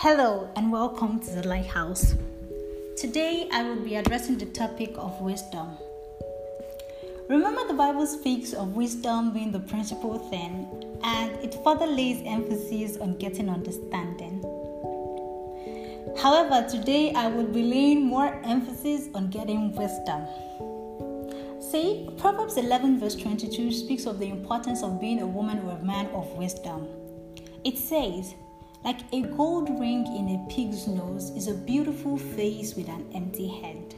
Hello and welcome to the Lighthouse. Today I will be addressing the topic of wisdom. Remember, the Bible speaks of wisdom being the principal thing, and it further lays emphasis on getting understanding. However, today I will be laying more emphasis on getting wisdom. See, Proverbs 11, verse 22 speaks of the importance of being a woman or a man of wisdom. It says, like a gold ring in a pig's nose is a beautiful face with an empty head.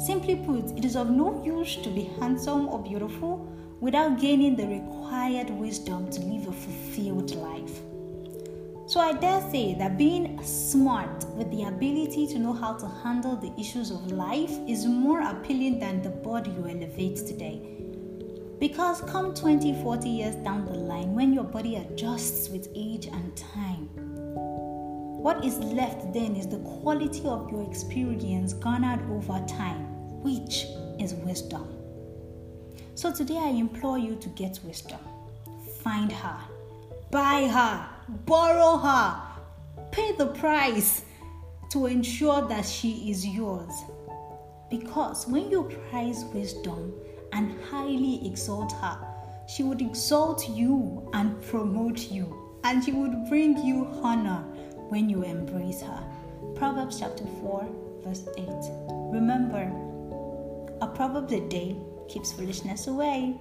Simply put, it is of no use to be handsome or beautiful without gaining the required wisdom to live a fulfilled life. So I dare say that being smart with the ability to know how to handle the issues of life is more appealing than the body you elevate today. Because come 20, 40 years down the line, when your body adjusts with age and time, what is left then is the quality of your experience garnered over time, which is wisdom. So today I implore you to get wisdom. Find her, buy her, borrow her, pay the price to ensure that she is yours. Because when you prize wisdom and highly exalt her, she would exalt you and promote you, and she would bring you honor when you embrace her. Proverbs chapter 4, verse 8. Remember, a proverb a day keeps foolishness away.